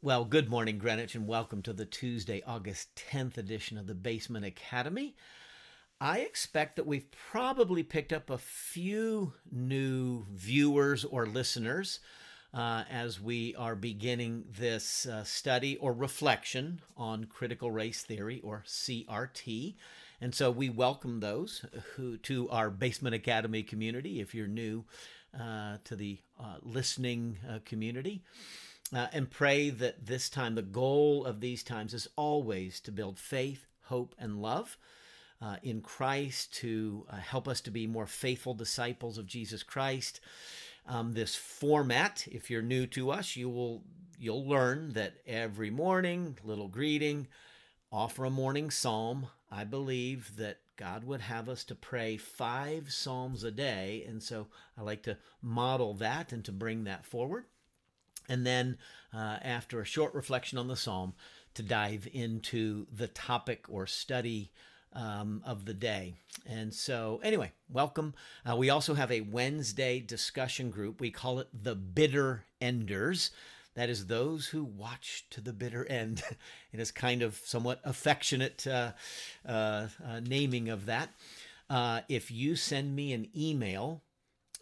Well, good morning, Greenwich, and welcome to the Tuesday, August 10th edition of the Basement Academy. I expect that we've probably picked up a few new viewers or listeners uh, as we are beginning this uh, study or reflection on critical race theory or CRT. And so we welcome those who to our Basement Academy community if you're new uh, to the uh, listening uh, community. Uh, and pray that this time, the goal of these times is always to build faith, hope, and love uh, in Christ, to uh, help us to be more faithful disciples of Jesus Christ. Um, this format, if you're new to us, you will you'll learn that every morning, little greeting, offer a morning psalm. I believe that God would have us to pray five psalms a day, and so I like to model that and to bring that forward. And then, uh, after a short reflection on the psalm, to dive into the topic or study um, of the day. And so, anyway, welcome. Uh, we also have a Wednesday discussion group. We call it the Bitter Enders. That is those who watch to the bitter end. it is kind of somewhat affectionate uh, uh, uh naming of that. Uh, if you send me an email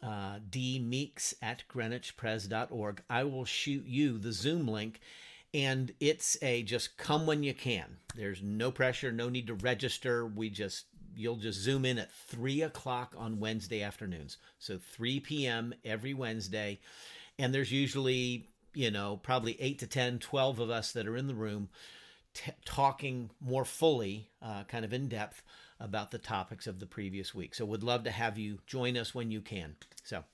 uh, dmeeks at greenwichpres.org. I will shoot you the Zoom link, and it's a just come when you can. There's no pressure, no need to register. We just you'll just zoom in at three o'clock on Wednesday afternoons. So 3 p.m. every Wednesday, and there's usually you know probably eight to 10, 12 of us that are in the room. T- talking more fully, uh, kind of in depth about the topics of the previous week. So, would love to have you join us when you can. So,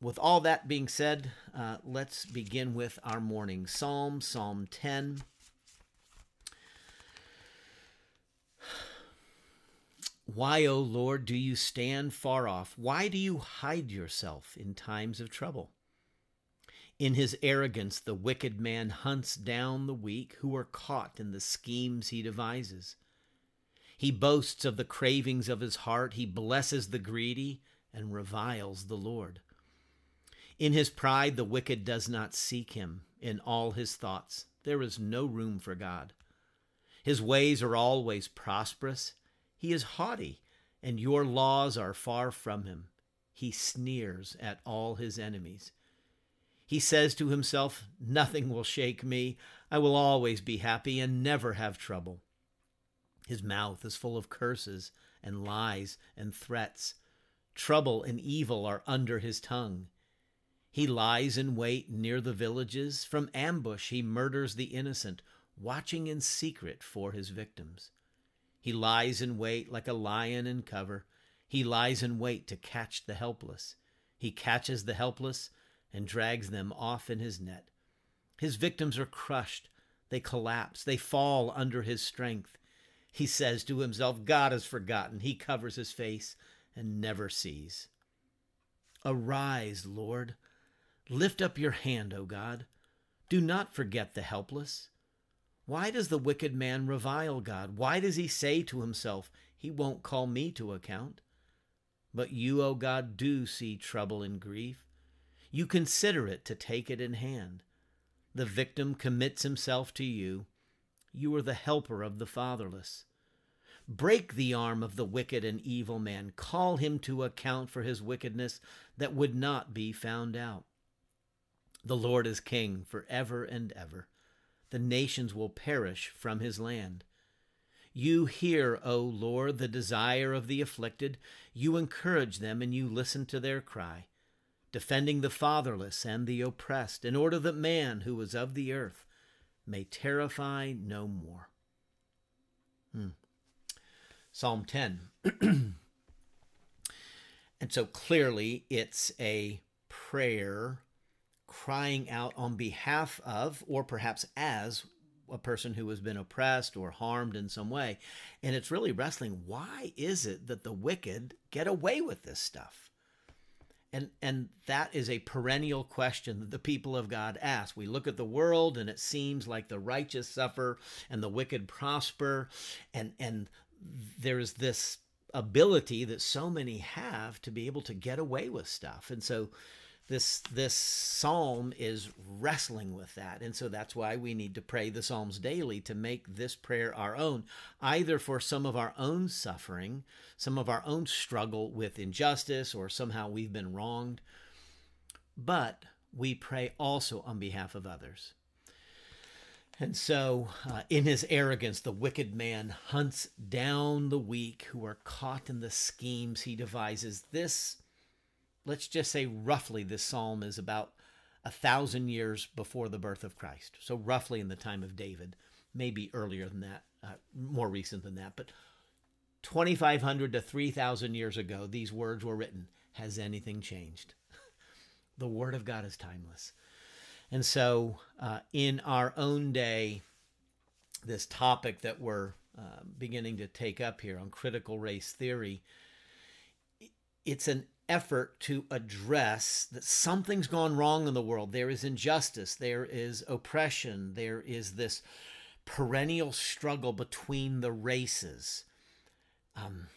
with all that being said, uh, let's begin with our morning psalm, Psalm 10. Why, O Lord, do you stand far off? Why do you hide yourself in times of trouble? In his arrogance, the wicked man hunts down the weak who are caught in the schemes he devises. He boasts of the cravings of his heart. He blesses the greedy and reviles the Lord. In his pride, the wicked does not seek him. In all his thoughts, there is no room for God. His ways are always prosperous. He is haughty, and your laws are far from him. He sneers at all his enemies. He says to himself, Nothing will shake me. I will always be happy and never have trouble. His mouth is full of curses and lies and threats. Trouble and evil are under his tongue. He lies in wait near the villages. From ambush he murders the innocent, watching in secret for his victims. He lies in wait like a lion in cover. He lies in wait to catch the helpless. He catches the helpless and drags them off in his net. His victims are crushed. They collapse. They fall under his strength. He says to himself, God has forgotten. He covers his face and never sees. Arise, Lord. Lift up your hand, O God. Do not forget the helpless. Why does the wicked man revile God? Why does he say to himself, He won't call me to account? But you, O God, do see trouble and grief. You consider it to take it in hand. The victim commits himself to you. You are the helper of the fatherless. Break the arm of the wicked and evil man. Call him to account for his wickedness that would not be found out. The Lord is king for ever and ever. The nations will perish from his land. You hear, O Lord, the desire of the afflicted. You encourage them and you listen to their cry, defending the fatherless and the oppressed, in order that man who is of the earth may terrify no more. Hmm. Psalm 10. and so clearly it's a prayer crying out on behalf of, or perhaps as, a person who has been oppressed or harmed in some way. And it's really wrestling why is it that the wicked get away with this stuff? And and that is a perennial question that the people of God ask. We look at the world and it seems like the righteous suffer and the wicked prosper and and there's this ability that so many have to be able to get away with stuff. And so this this psalm is wrestling with that and so that's why we need to pray the psalms daily to make this prayer our own either for some of our own suffering some of our own struggle with injustice or somehow we've been wronged but we pray also on behalf of others and so, uh, in his arrogance, the wicked man hunts down the weak who are caught in the schemes he devises. This let's just say roughly this psalm is about a thousand years before the birth of Christ. So, roughly in the time of David, maybe earlier than that, uh, more recent than that, but 2,500 to 3,000 years ago, these words were written. Has anything changed? the Word of God is timeless. And so, uh, in our own day, this topic that we're uh, beginning to take up here on critical race theory, it's an effort to address that something's gone wrong in the world. There is injustice, there is oppression, there is this perennial struggle between the races. Um,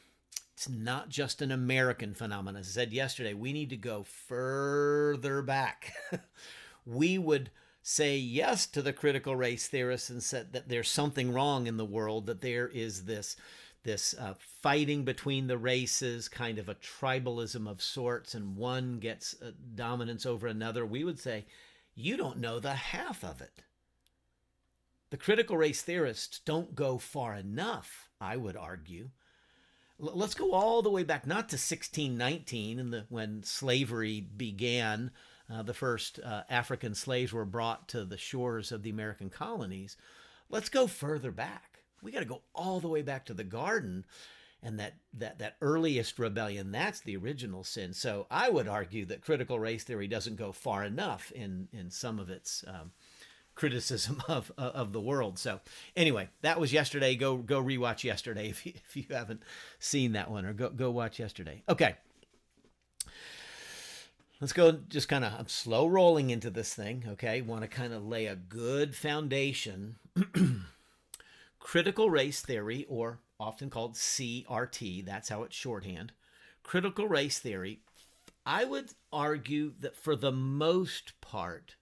it's not just an American phenomenon. As I said yesterday, we need to go further back. we would say yes to the critical race theorists and said that there's something wrong in the world, that there is this this uh, fighting between the races, kind of a tribalism of sorts, and one gets uh, dominance over another, we would say, you don't know the half of it. The critical race theorists don't go far enough, I would argue. L- let's go all the way back, not to 1619, and when slavery began. Uh, the first uh, African slaves were brought to the shores of the American colonies. Let's go further back we got to go all the way back to the garden and that that that earliest rebellion that's the original sin. So i would argue that critical race theory doesn't go far enough in in some of its um, criticism of of the world. So anyway that was yesterday. Go go rewatch yesterday if you, if you haven't seen that one or go go watch yesterday. Okay. Let's go just kind of i'm slow rolling into this thing okay? Want to kind of lay a good foundation critical race theory, or often called CRT, that's how it's shorthand. Critical race theory, I would argue that for the most part,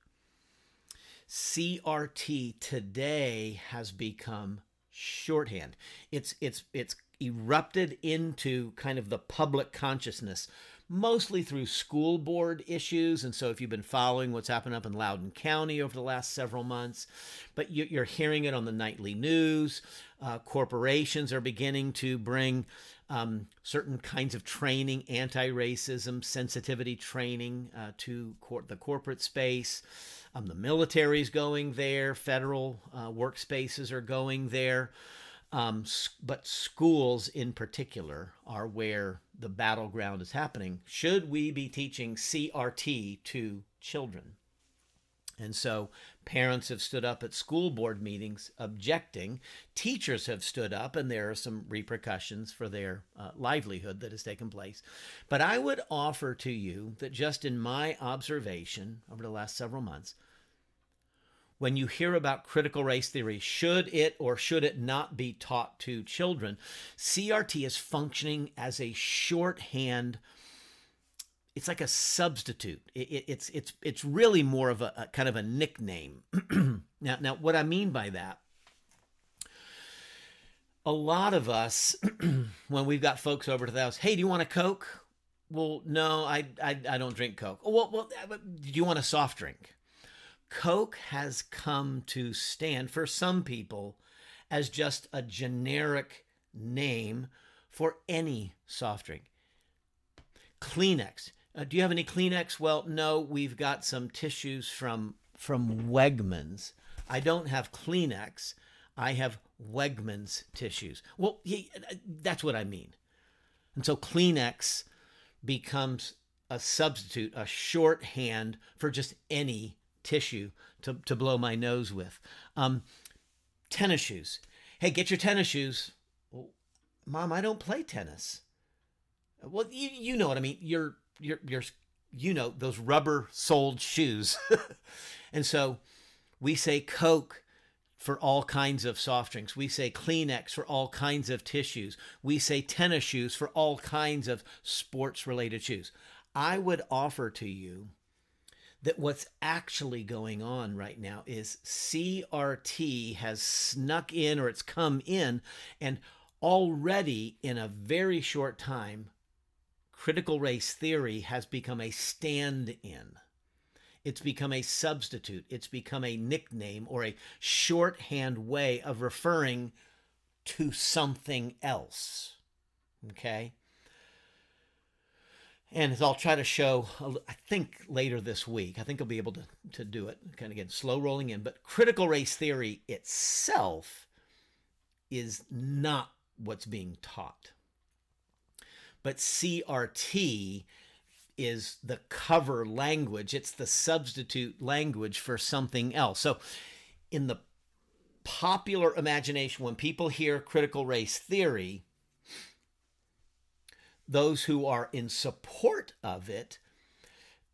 CRT today has become shorthand. It's it's it's erupted into kind of the public consciousness mostly through school board issues. And so, if you've been following what's happened up in Loudoun County over the last several months, but you're hearing it on the nightly news, uh, corporations are beginning to bring um, certain kinds of training, anti racism, sensitivity training uh, to cor- the corporate space. Um, the military's going there, federal uh, workspaces are going there. Um, but schools in particular are where the battleground is happening. Should we be teaching CRT to children? And so parents have stood up at school board meetings objecting. Teachers have stood up, and there are some repercussions for their uh, livelihood that has taken place. But I would offer to you that just in my observation over the last several months, when you hear about critical race theory, should it or should it not be taught to children? CRT is functioning as a shorthand. It's like a substitute. It, it, it's it's it's really more of a, a kind of a nickname. now now what I mean by that a lot of us, when we've got folks over to the house, hey, do you want a Coke? Well, no, I, I, I don't drink Coke. Well, well, uh, do you want a soft drink? Coke has come to stand for some people as just a generic name for any soft drink. Kleenex. Uh, do you have any Kleenex? Well, no, we've got some tissues from from Wegmans. I don't have Kleenex. I have Wegmans tissues. Well, yeah, that's what I mean. And so Kleenex becomes a substitute, a shorthand for just any tissue to, to blow my nose with. Um, tennis shoes. Hey, get your tennis shoes. Well, Mom, I don't play tennis. Well, you, you know what I mean. You're, you're, you're, you know, those rubber soled shoes. and so we say Coke for all kinds of soft drinks. We say Kleenex for all kinds of tissues. We say tennis shoes for all kinds of sports related shoes. I would offer to you that what's actually going on right now is CRT has snuck in or it's come in, and already in a very short time, critical race theory has become a stand in. It's become a substitute. It's become a nickname or a shorthand way of referring to something else. Okay? And as I'll try to show, uh, I think later this week, I think I'll be able to, to do it, kind of get slow rolling in. But critical race theory itself is not what's being taught. But CRT is the cover language, it's the substitute language for something else. So, in the popular imagination, when people hear critical race theory, those who are in support of it,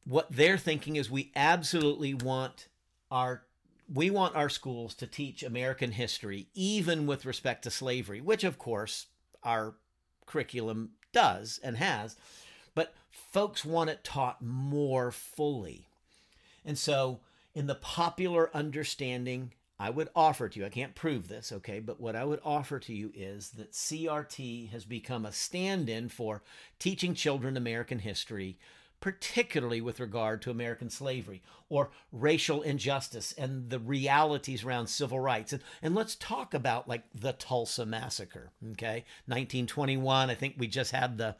what they're thinking is we absolutely want our we want our schools to teach American history, even with respect to slavery, which of course our curriculum does and has, but folks want it taught more fully. And so, in the popular understanding, I would offer to you, I can't prove this, okay, but what I would offer to you is that CRT has become a stand in for teaching children American history particularly with regard to American slavery or racial injustice and the realities around civil rights. And, and let's talk about like the Tulsa Massacre, okay? 1921, I think we just had the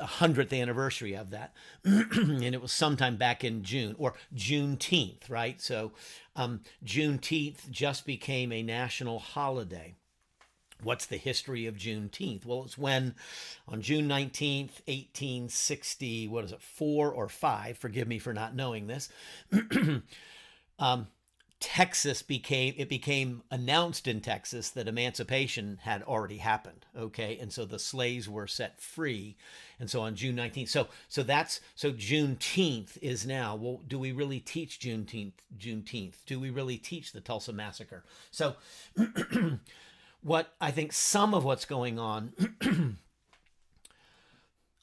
100th anniversary of that. and it was sometime back in June or Juneteenth, right? So um, Juneteenth just became a national holiday. What's the history of Juneteenth? Well, it's when on June 19th, 1860, what is it, four or five, forgive me for not knowing this, um, Texas became, it became announced in Texas that emancipation had already happened. Okay. And so the slaves were set free. And so on June 19th, so, so that's, so Juneteenth is now, well, do we really teach Juneteenth, Juneteenth? Do we really teach the Tulsa massacre? So, what I think some of what's going on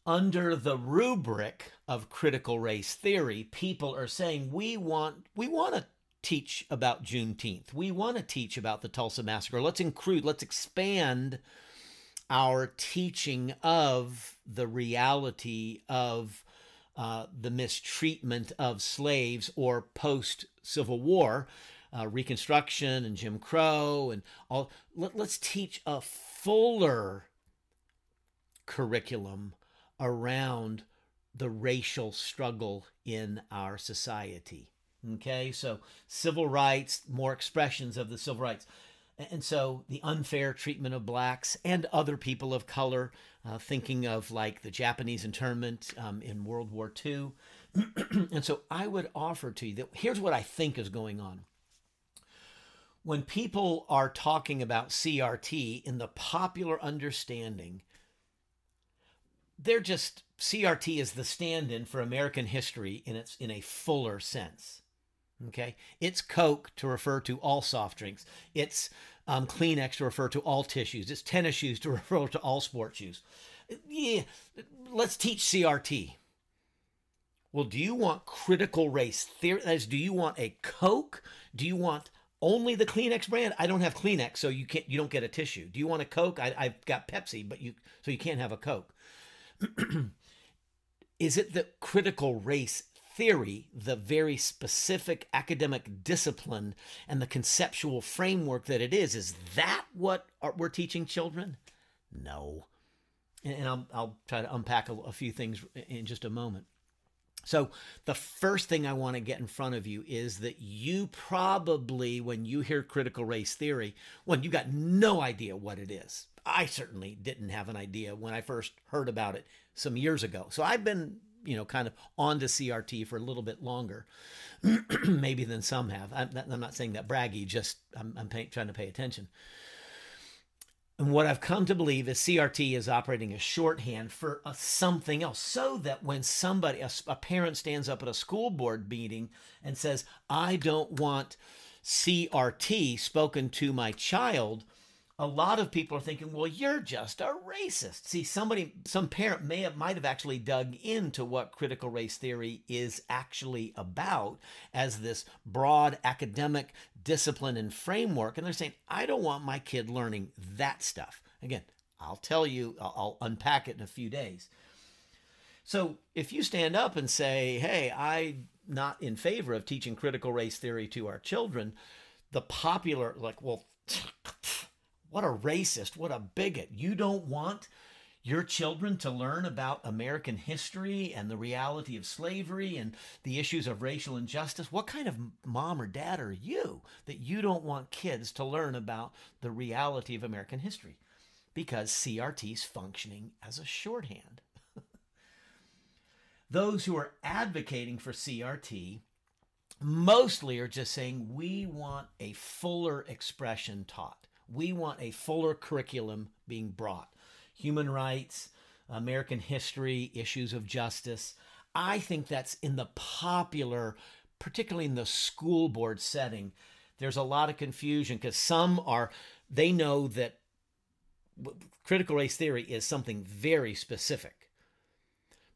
under the rubric of critical race theory, people are saying we want we want to teach about Juneteenth. We want to teach about the Tulsa massacre. Let's include, let's expand our teaching of the reality of uh, the mistreatment of slaves or post Civil War uh, Reconstruction and Jim Crow and all. Let, let's teach a fuller curriculum around the racial struggle in our society. Okay, so civil rights, more expressions of the civil rights. And so the unfair treatment of blacks and other people of color, uh, thinking of like the Japanese internment um, in World War II. and so I would offer to you that here's what I think is going on when people are talking about CRT in the popular understanding, they're just CRT is the stand-in for American history in its in a fuller sense. Okay, it's Coke to refer to all soft drinks. It's um, Kleenex to refer to all tissues. It's tennis shoes to refer to all sports shoes. Yeah, let's teach CRT. Well, do you want critical race theory? That is, do you want a Coke? Do you want only the Kleenex brand. I don't have Kleenex, so you can't. You don't get a tissue. Do you want a Coke? I, I've got Pepsi, but you so you can't have a Coke. is it the critical race theory, the very specific academic discipline and the conceptual framework that it is? Is that what we're teaching children? No. And I'll, I'll try to unpack a, a few things in just a moment. So, the first thing I want to get in front of you is that you probably, when you hear critical race theory, when you got no idea what it is. I certainly didn't have an idea when I first heard about it some years ago. So, I've been, you know, kind of on to CRT for a little bit longer, maybe than some have. I'm, I'm, not saying that braggy, just I'm, I'm pay, trying to pay attention. And what I've come to believe is CRT is operating as shorthand for a something else, so that when somebody, a, a, parent stands up at a school board meeting and says, I don't want CRT spoken to my child, a lot of people are thinking, well, you're just a racist. See, somebody, some parent may have, might have actually dug into what critical race theory is actually about as this broad academic discipline and framework. And they're saying, I don't want my kid learning that stuff. Again, I'll tell you, I'll unpack it in a few days. So if you stand up and say, hey, I'm not in favor of teaching critical race theory to our children, the popular, like, well, what a racist, what a bigot. You don't want your children to learn about American history and the reality of slavery and the issues of racial injustice. What kind of mom or dad are you that you don't want kids to learn about the reality of American history? Because CRT is functioning as a shorthand. Those who are advocating for CRT mostly are just saying we want a fuller expression taught. We want a fuller curriculum being brought. Human rights, American history, issues of justice. I think that's in the popular, particularly in the school board setting. There's a lot of confusion because some are, they know that critical race theory is something very specific.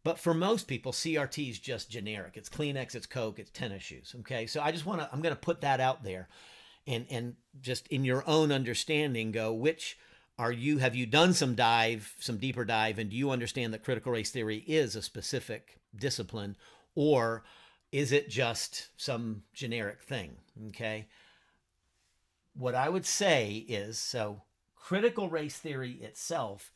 But for most people, CRT is just generic. It's Kleenex, it's Coke, it's tennis shoes. Okay. So I just want to, I'm going to put that out there and and just in your own understanding go which are you have you done some dive some deeper dive and do you understand that critical race theory is a specific discipline or is it just some generic thing okay what i would say is so critical race theory itself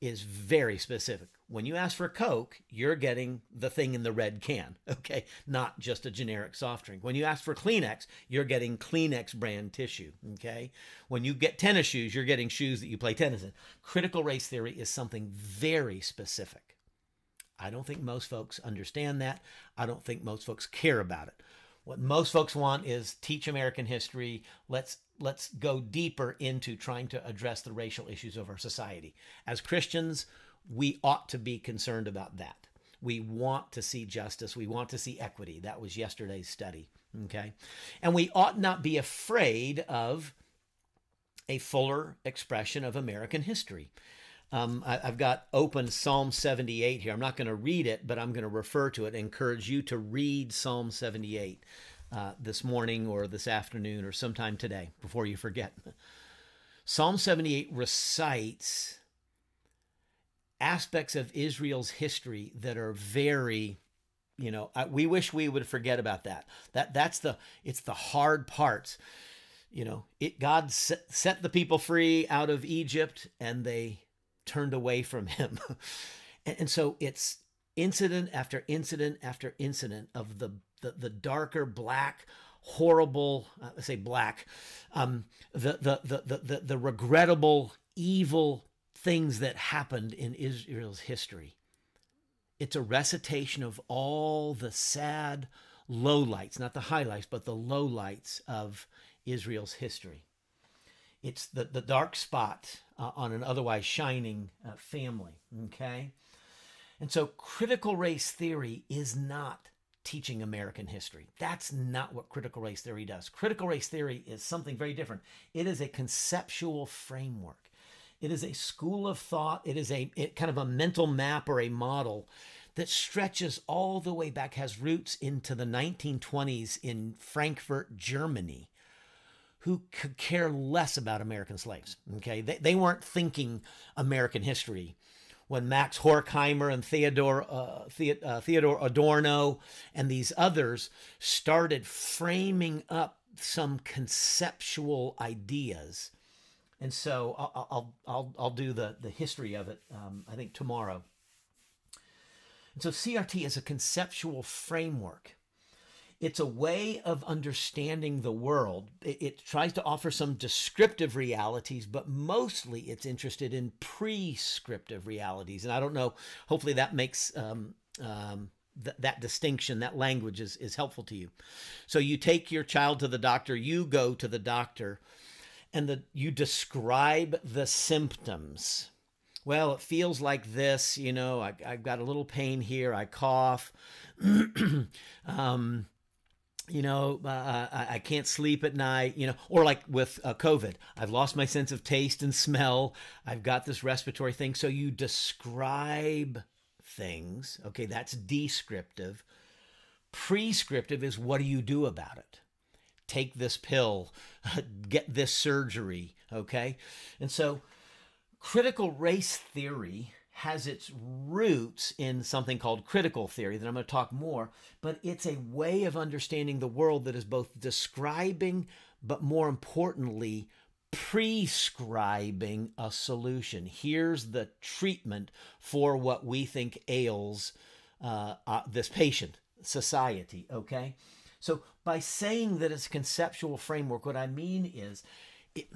is very specific. When you ask for Coke, you're getting the thing in the red can, okay? Not just a generic soft drink. When you ask for Kleenex, you're getting Kleenex brand tissue, okay? When you get tennis shoes, you're getting shoes that you play tennis in. Critical race theory is something very specific. I don't think most folks understand that. I don't think most folks care about it. What most folks want is teach American history. Let's let's go deeper into trying to address the racial issues of our society. As Christians, we ought to be concerned about that. We want to see justice. We want to see equity. That was yesterday's study. Okay. And we ought not be afraid of a fuller expression of American history. Um, I, have got open Psalm 78 here. I'm not going to read it, but I'm going to refer to it. encourage you to read Psalm 78 uh, this morning or this afternoon or sometime today before you forget. Psalm 78 recites aspects of Israel's history that are very you know we wish we would forget about that that that's the it's the hard parts you know it god set, set the people free out of egypt and they turned away from him. and, and, so it's incident after incident after incident of the, the, the darker, black, horrible, uh, I say black, um, the, the, the, the, the regrettable, evil things that happened in Israel's history. It's a recitation of all the sad lowlights, not the highlights, but the lowlights of Israel's history. It's the, the dark spot uh, on an otherwise shining uh, family. Okay? And so critical race theory is not teaching American history. That's not what critical race theory does. Critical race theory is something very different. It is a conceptual framework. It is a school of thought. It is a it, kind of a mental map or a model that stretches all the way back, has roots into the 1920s in Frankfurt, Germany who could care less about American slaves. Okay, they, they weren't thinking American history when Max Horkheimer and Theodore uh, the, uh, Theodore Adorno and these others started framing up some conceptual ideas. And so I'll I'll I'll, I'll do the the history of it. Um, I think tomorrow. And so CRT is a conceptual framework it's a way of understanding the world. It, it, tries to offer some descriptive realities, but mostly it's interested in prescriptive realities. And I don't know, hopefully that makes um, um, th- that distinction, that language is, is helpful to you. So you take your child to the doctor, you go to the doctor, and the, you describe the symptoms. Well, it feels like this, you know, I, have got a little pain here, I cough. um, you know, uh, I, can't sleep at night, you know, or like with uh, COVID, I've lost my sense of taste and smell. I've got this respiratory thing. So you describe things. Okay, that's descriptive. Prescriptive is what do you do about it? Take this pill, get this surgery. Okay, and so critical race theory has its roots in something called critical theory that I'm going to talk more, but it's a way of understanding the world that is both describing, but more importantly, prescribing a solution. Here's the treatment for what we think ails uh, uh, this patient, society, okay? So by saying that it's a conceptual framework, what I mean is, it,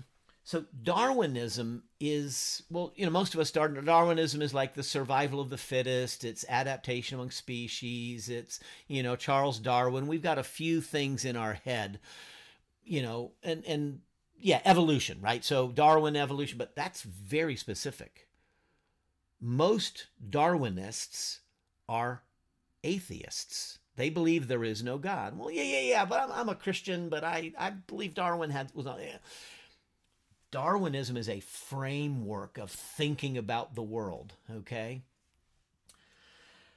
so Darwinism is well, you know, most of us start Darwinism is like the survival of the fittest. It's adaptation among species. It's you know Charles Darwin. We've got a few things in our head, you know, and and yeah, evolution, right? So Darwin evolution, but that's very specific. Most Darwinists are atheists. They believe there is no God. Well, yeah, yeah, yeah, but I'm, I'm a Christian, but I, I believe Darwin had was. Yeah. Darwinism is a framework of thinking about the world, okay?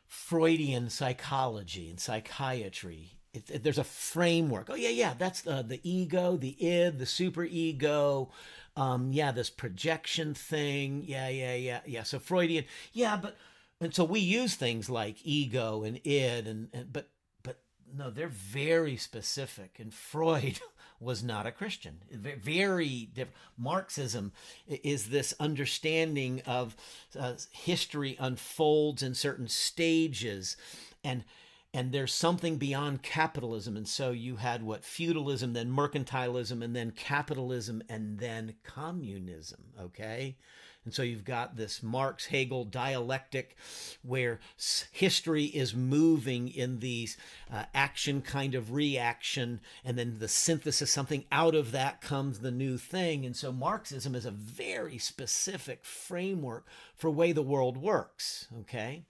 Freudian psychology and psychiatry. It, it, there's a framework. Oh, yeah, yeah, that's the, the ego, the id, the super ego. Um, yeah, this projection thing. Yeah, yeah, yeah, yeah. So Freudian, yeah, but, and so we use things like ego and id, and, and but, but no, they're very specific. And Freud, was not a Christian. Very different. Marxism is this understanding of uh, history unfolds in certain stages, and and there's something beyond capitalism. And so you had what feudalism, then mercantilism, and then capitalism, and then communism. Okay. And so you've got this Marx Hegel dialectic where history is moving in these uh, action kind of reaction, and then the synthesis, something out of that comes the new thing. And so Marxism is a very specific framework for way the world works. Okay.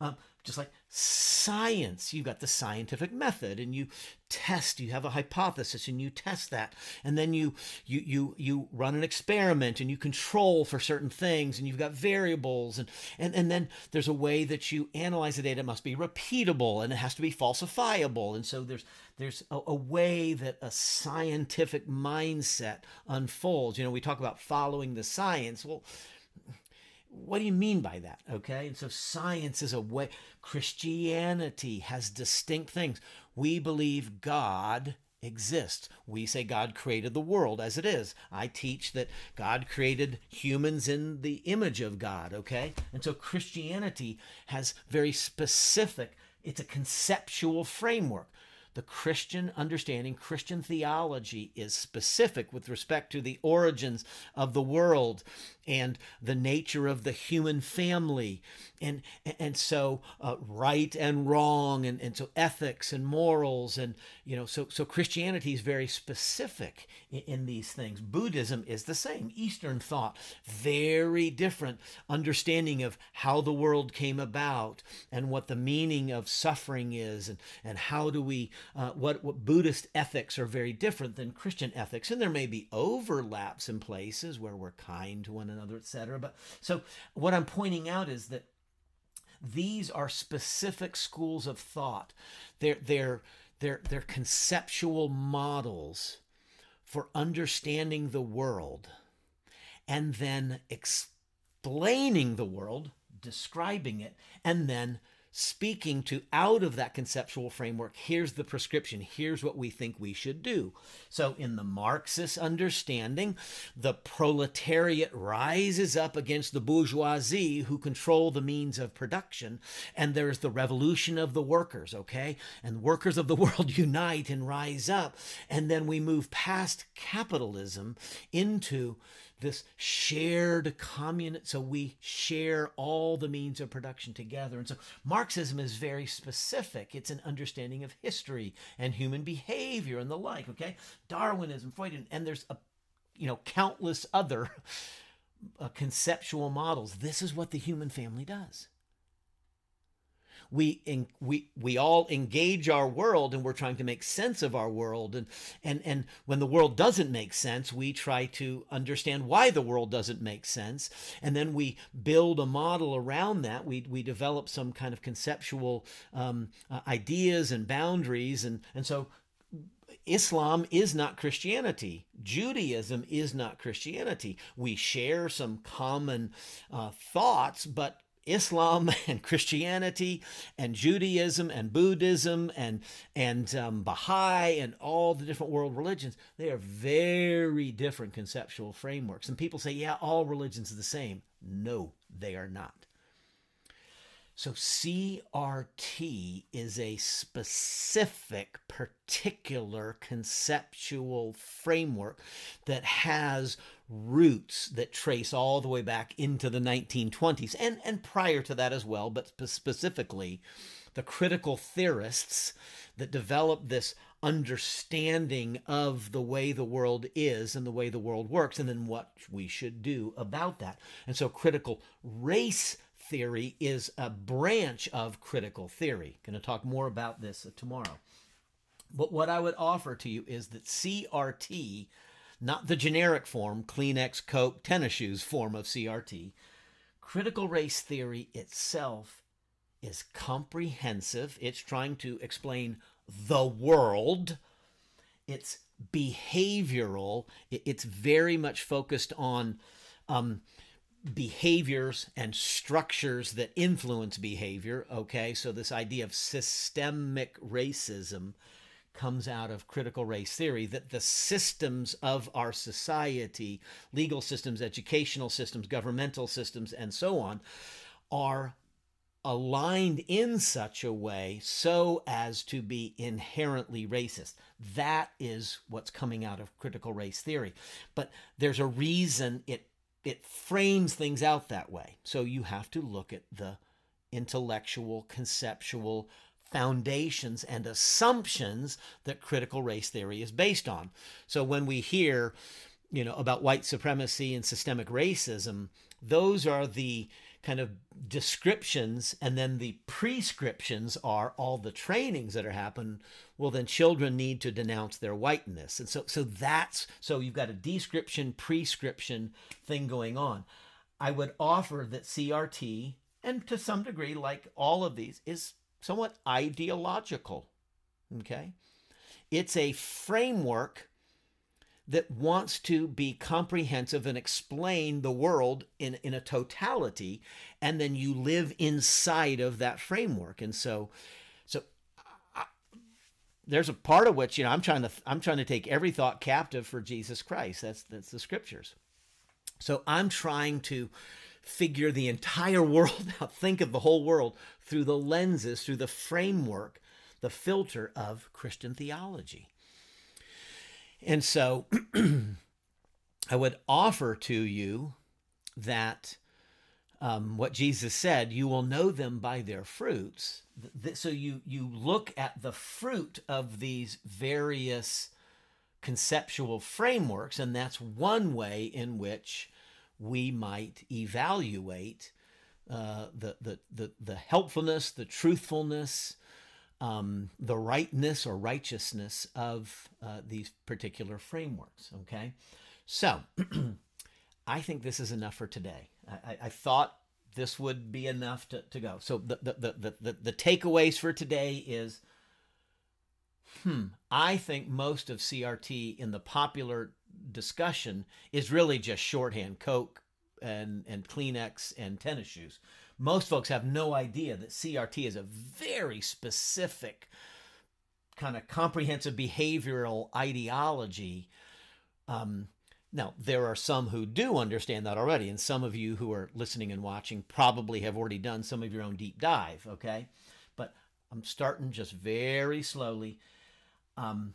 Um, just like science. You've got the scientific method and you test you have a hypothesis and you test that. And then you you you you run an experiment and you control for certain things and you've got variables. And and, and then there's a way that you analyze the data. It must be repeatable and it has to be falsifiable. And so there's there's a, a way that a scientific mindset unfolds. You know we talk about following the science. Well what do you mean by that? Okay. And so science is a way, Christianity has distinct things. We believe God exists. We say God created the world as it is. I teach that God created humans in the image of God. Okay. And so Christianity has very specific, it's a conceptual framework the Christian understanding, Christian theology is specific with respect to the origins of the world and the nature of the human family. And, and so uh, right and wrong, and, and so ethics and morals. And, you know, so, so Christianity is very specific in, in these things. Buddhism is the same. Eastern thought, very different understanding of how the world came about and what the meaning of suffering is and, and how do we uh, what, what Buddhist ethics are very different than Christian ethics, and there may be overlaps in places where we're kind to one another, etc. But so what I'm pointing out is that these are specific schools of thought. They're they're they're they're conceptual models for understanding the world and then explaining the world, describing it, and then speaking to out of that conceptual framework here's the prescription here's what we think we should do. So in the marxist understanding the proletariat rises up against the bourgeoisie who control the means of production and there's the revolution of the workers okay? And workers of the world unite and rise up and then we move past capitalism into this shared commune so we share all the means of production together. And so marxism is very specific. It's an understanding of history and human behavior and the like okay? Darwinism freudian and there's a you know countless other uh, conceptual models. This is what the human family does we in, we we all engage our world and we're trying to make sense of our world and and and when the world doesn't make sense we try to understand why the world doesn't make sense and then we build a model around that we we develop some kind of conceptual um, uh, ideas and boundaries and and so Islam is not Christianity. Judaism is not Christianity. We share some common uh, thoughts, but Islam and Christianity and Judaism and Buddhism and and um, Baha'i and all the different world religions they are very different conceptual frameworks. And people say, yeah, all religions are the same. No, they are not. So CRT is a specific, particular conceptual framework that has roots that trace all the way back into the 1920s and, and prior to that as well, but specifically the critical theorists that developed this understanding of the way the world is and the way the world works, and then what we should do about that. And so critical race theory is a branch of critical theory. Going to talk more about this tomorrow. But what I would offer to you is that CRT, not the generic form, Kleenex, Coke, tennis shoes form of CRT, critical race theory itself is comprehensive. It's trying to explain the world. It's behavioral. It's very much focused on um, behaviors and structures that influence behavior. Okay, so this idea of systemic racism comes out of critical race theory that the systems of our society, legal systems, educational systems, governmental systems, and so on, are aligned in such a way so as to be inherently racist. That is what's coming out of critical race theory. But there's a reason it it frames things out that way. So you have to look at the intellectual, conceptual foundations and assumptions that critical race theory is based on. So when we hear, you know, about white supremacy and systemic racism, those are the kind of descriptions and then the prescriptions are all the trainings that are happening well then children need to denounce their whiteness. And so so that's so you've got a description prescription thing going on. I would offer that crt and to some degree like all of these is somewhat ideological okay? It's a framework that wants to be comprehensive and explain the world in, in a totality and then you live inside of that framework. And so so there's a part of which you know i'm trying to i'm trying to take every thought captive for jesus christ. That's that's the scriptures. So i'm trying to figure the entire world out think of the whole world through the lenses through the framework the filter of christian theology and so I would offer to you that um, what Jesus said, you will know them by their fruits. So you, you look at the fruit of these various conceptual frameworks, and that's one way in which we might evaluate uh, the, the, the, the helpfulness, the truthfulness, um, the rightness or righteousness of uh, these particular frameworks. Okay, so I think this is enough for today. I, I thought this would be enough to, to go. So the, the, the, the, the takeaways for today is hmm, I think most of CRT in the popular discussion is really just shorthand Coke and, and Kleenex and tennis shoes most folks have no idea that CRT is a very specific kind of comprehensive behavioral ideology. Um, now, there are some who do understand that already, and some of you who are listening and watching probably have already done some of your own deep dive, okay? But I'm starting just very slowly. Um,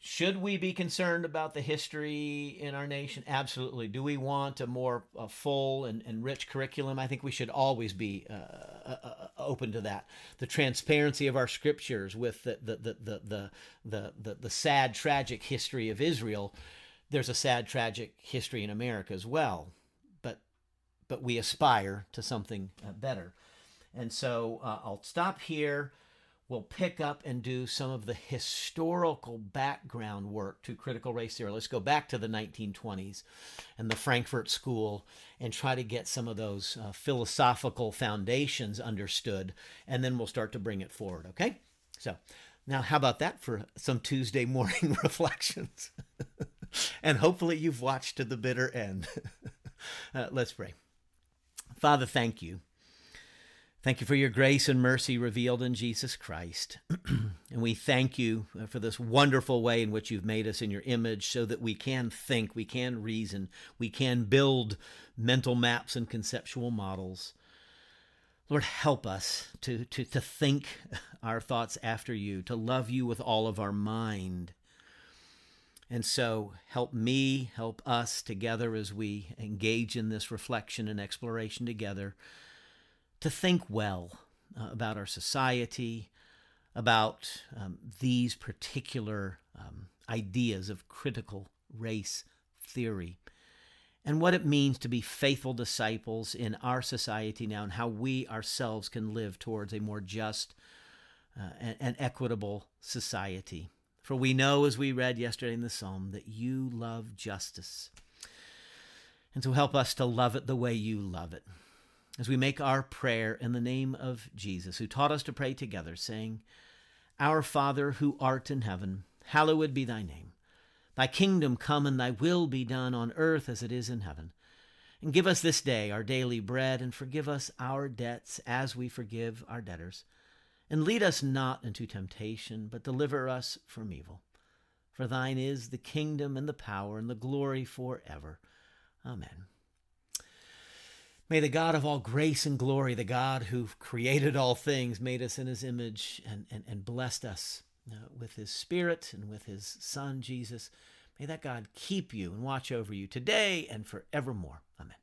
should we be concerned about the history in our nation? Absolutely. Do we want a more a full and, and rich curriculum? I think we should always be uh, uh, uh, open to that. The transparency of our scriptures with the the, the, the, the, the, the, the sad, tragic history of Israel. There's a sad, tragic history in America as well, but but we aspire to something uh, better. And so uh, I'll stop here. We'll pick up and do some of the historical background work to critical race theory. Let's go back to the 1920s and the Frankfurt School and try to get some of those uh, philosophical foundations understood. And then we'll start to bring it forward. Okay? So now, how about that for some Tuesday morning reflections? and hopefully you've watched to the bitter end. uh, let's pray. Father, thank you. Thank you for your grace and mercy revealed in Jesus Christ. and we thank you uh, for this wonderful way in which you've made us in your image so that we can think, we can reason, we can build mental maps and conceptual models. Lord, help us to, to, to think our thoughts after you, to love you with all of our mind. And so help me, help us together as we engage in this reflection and exploration together to think well uh, about our society, about um, these particular um, ideas of critical race theory and what it means to be faithful disciples in our society now and how we ourselves can live towards a more just uh, and, and equitable society. For we know, as we read yesterday in the psalm, that you love justice. And so help us to love it the way you love it. As we make our prayer in the name of Jesus, who taught us to pray together, saying, Our Father who art in heaven, hallowed be thy name. Thy kingdom come and thy will be done on earth as it is in heaven. And give us this day our daily bread, and forgive us our debts as we forgive our debtors. And lead us not into temptation, but deliver us from evil. For thine is the kingdom and the power and the glory forever. Amen. May the God of all grace and glory, the God who created all things, made us in his image, and, and, and blessed us uh, with his Spirit and with his Son, Jesus. May that God keep you and watch over you today and forevermore. Amen.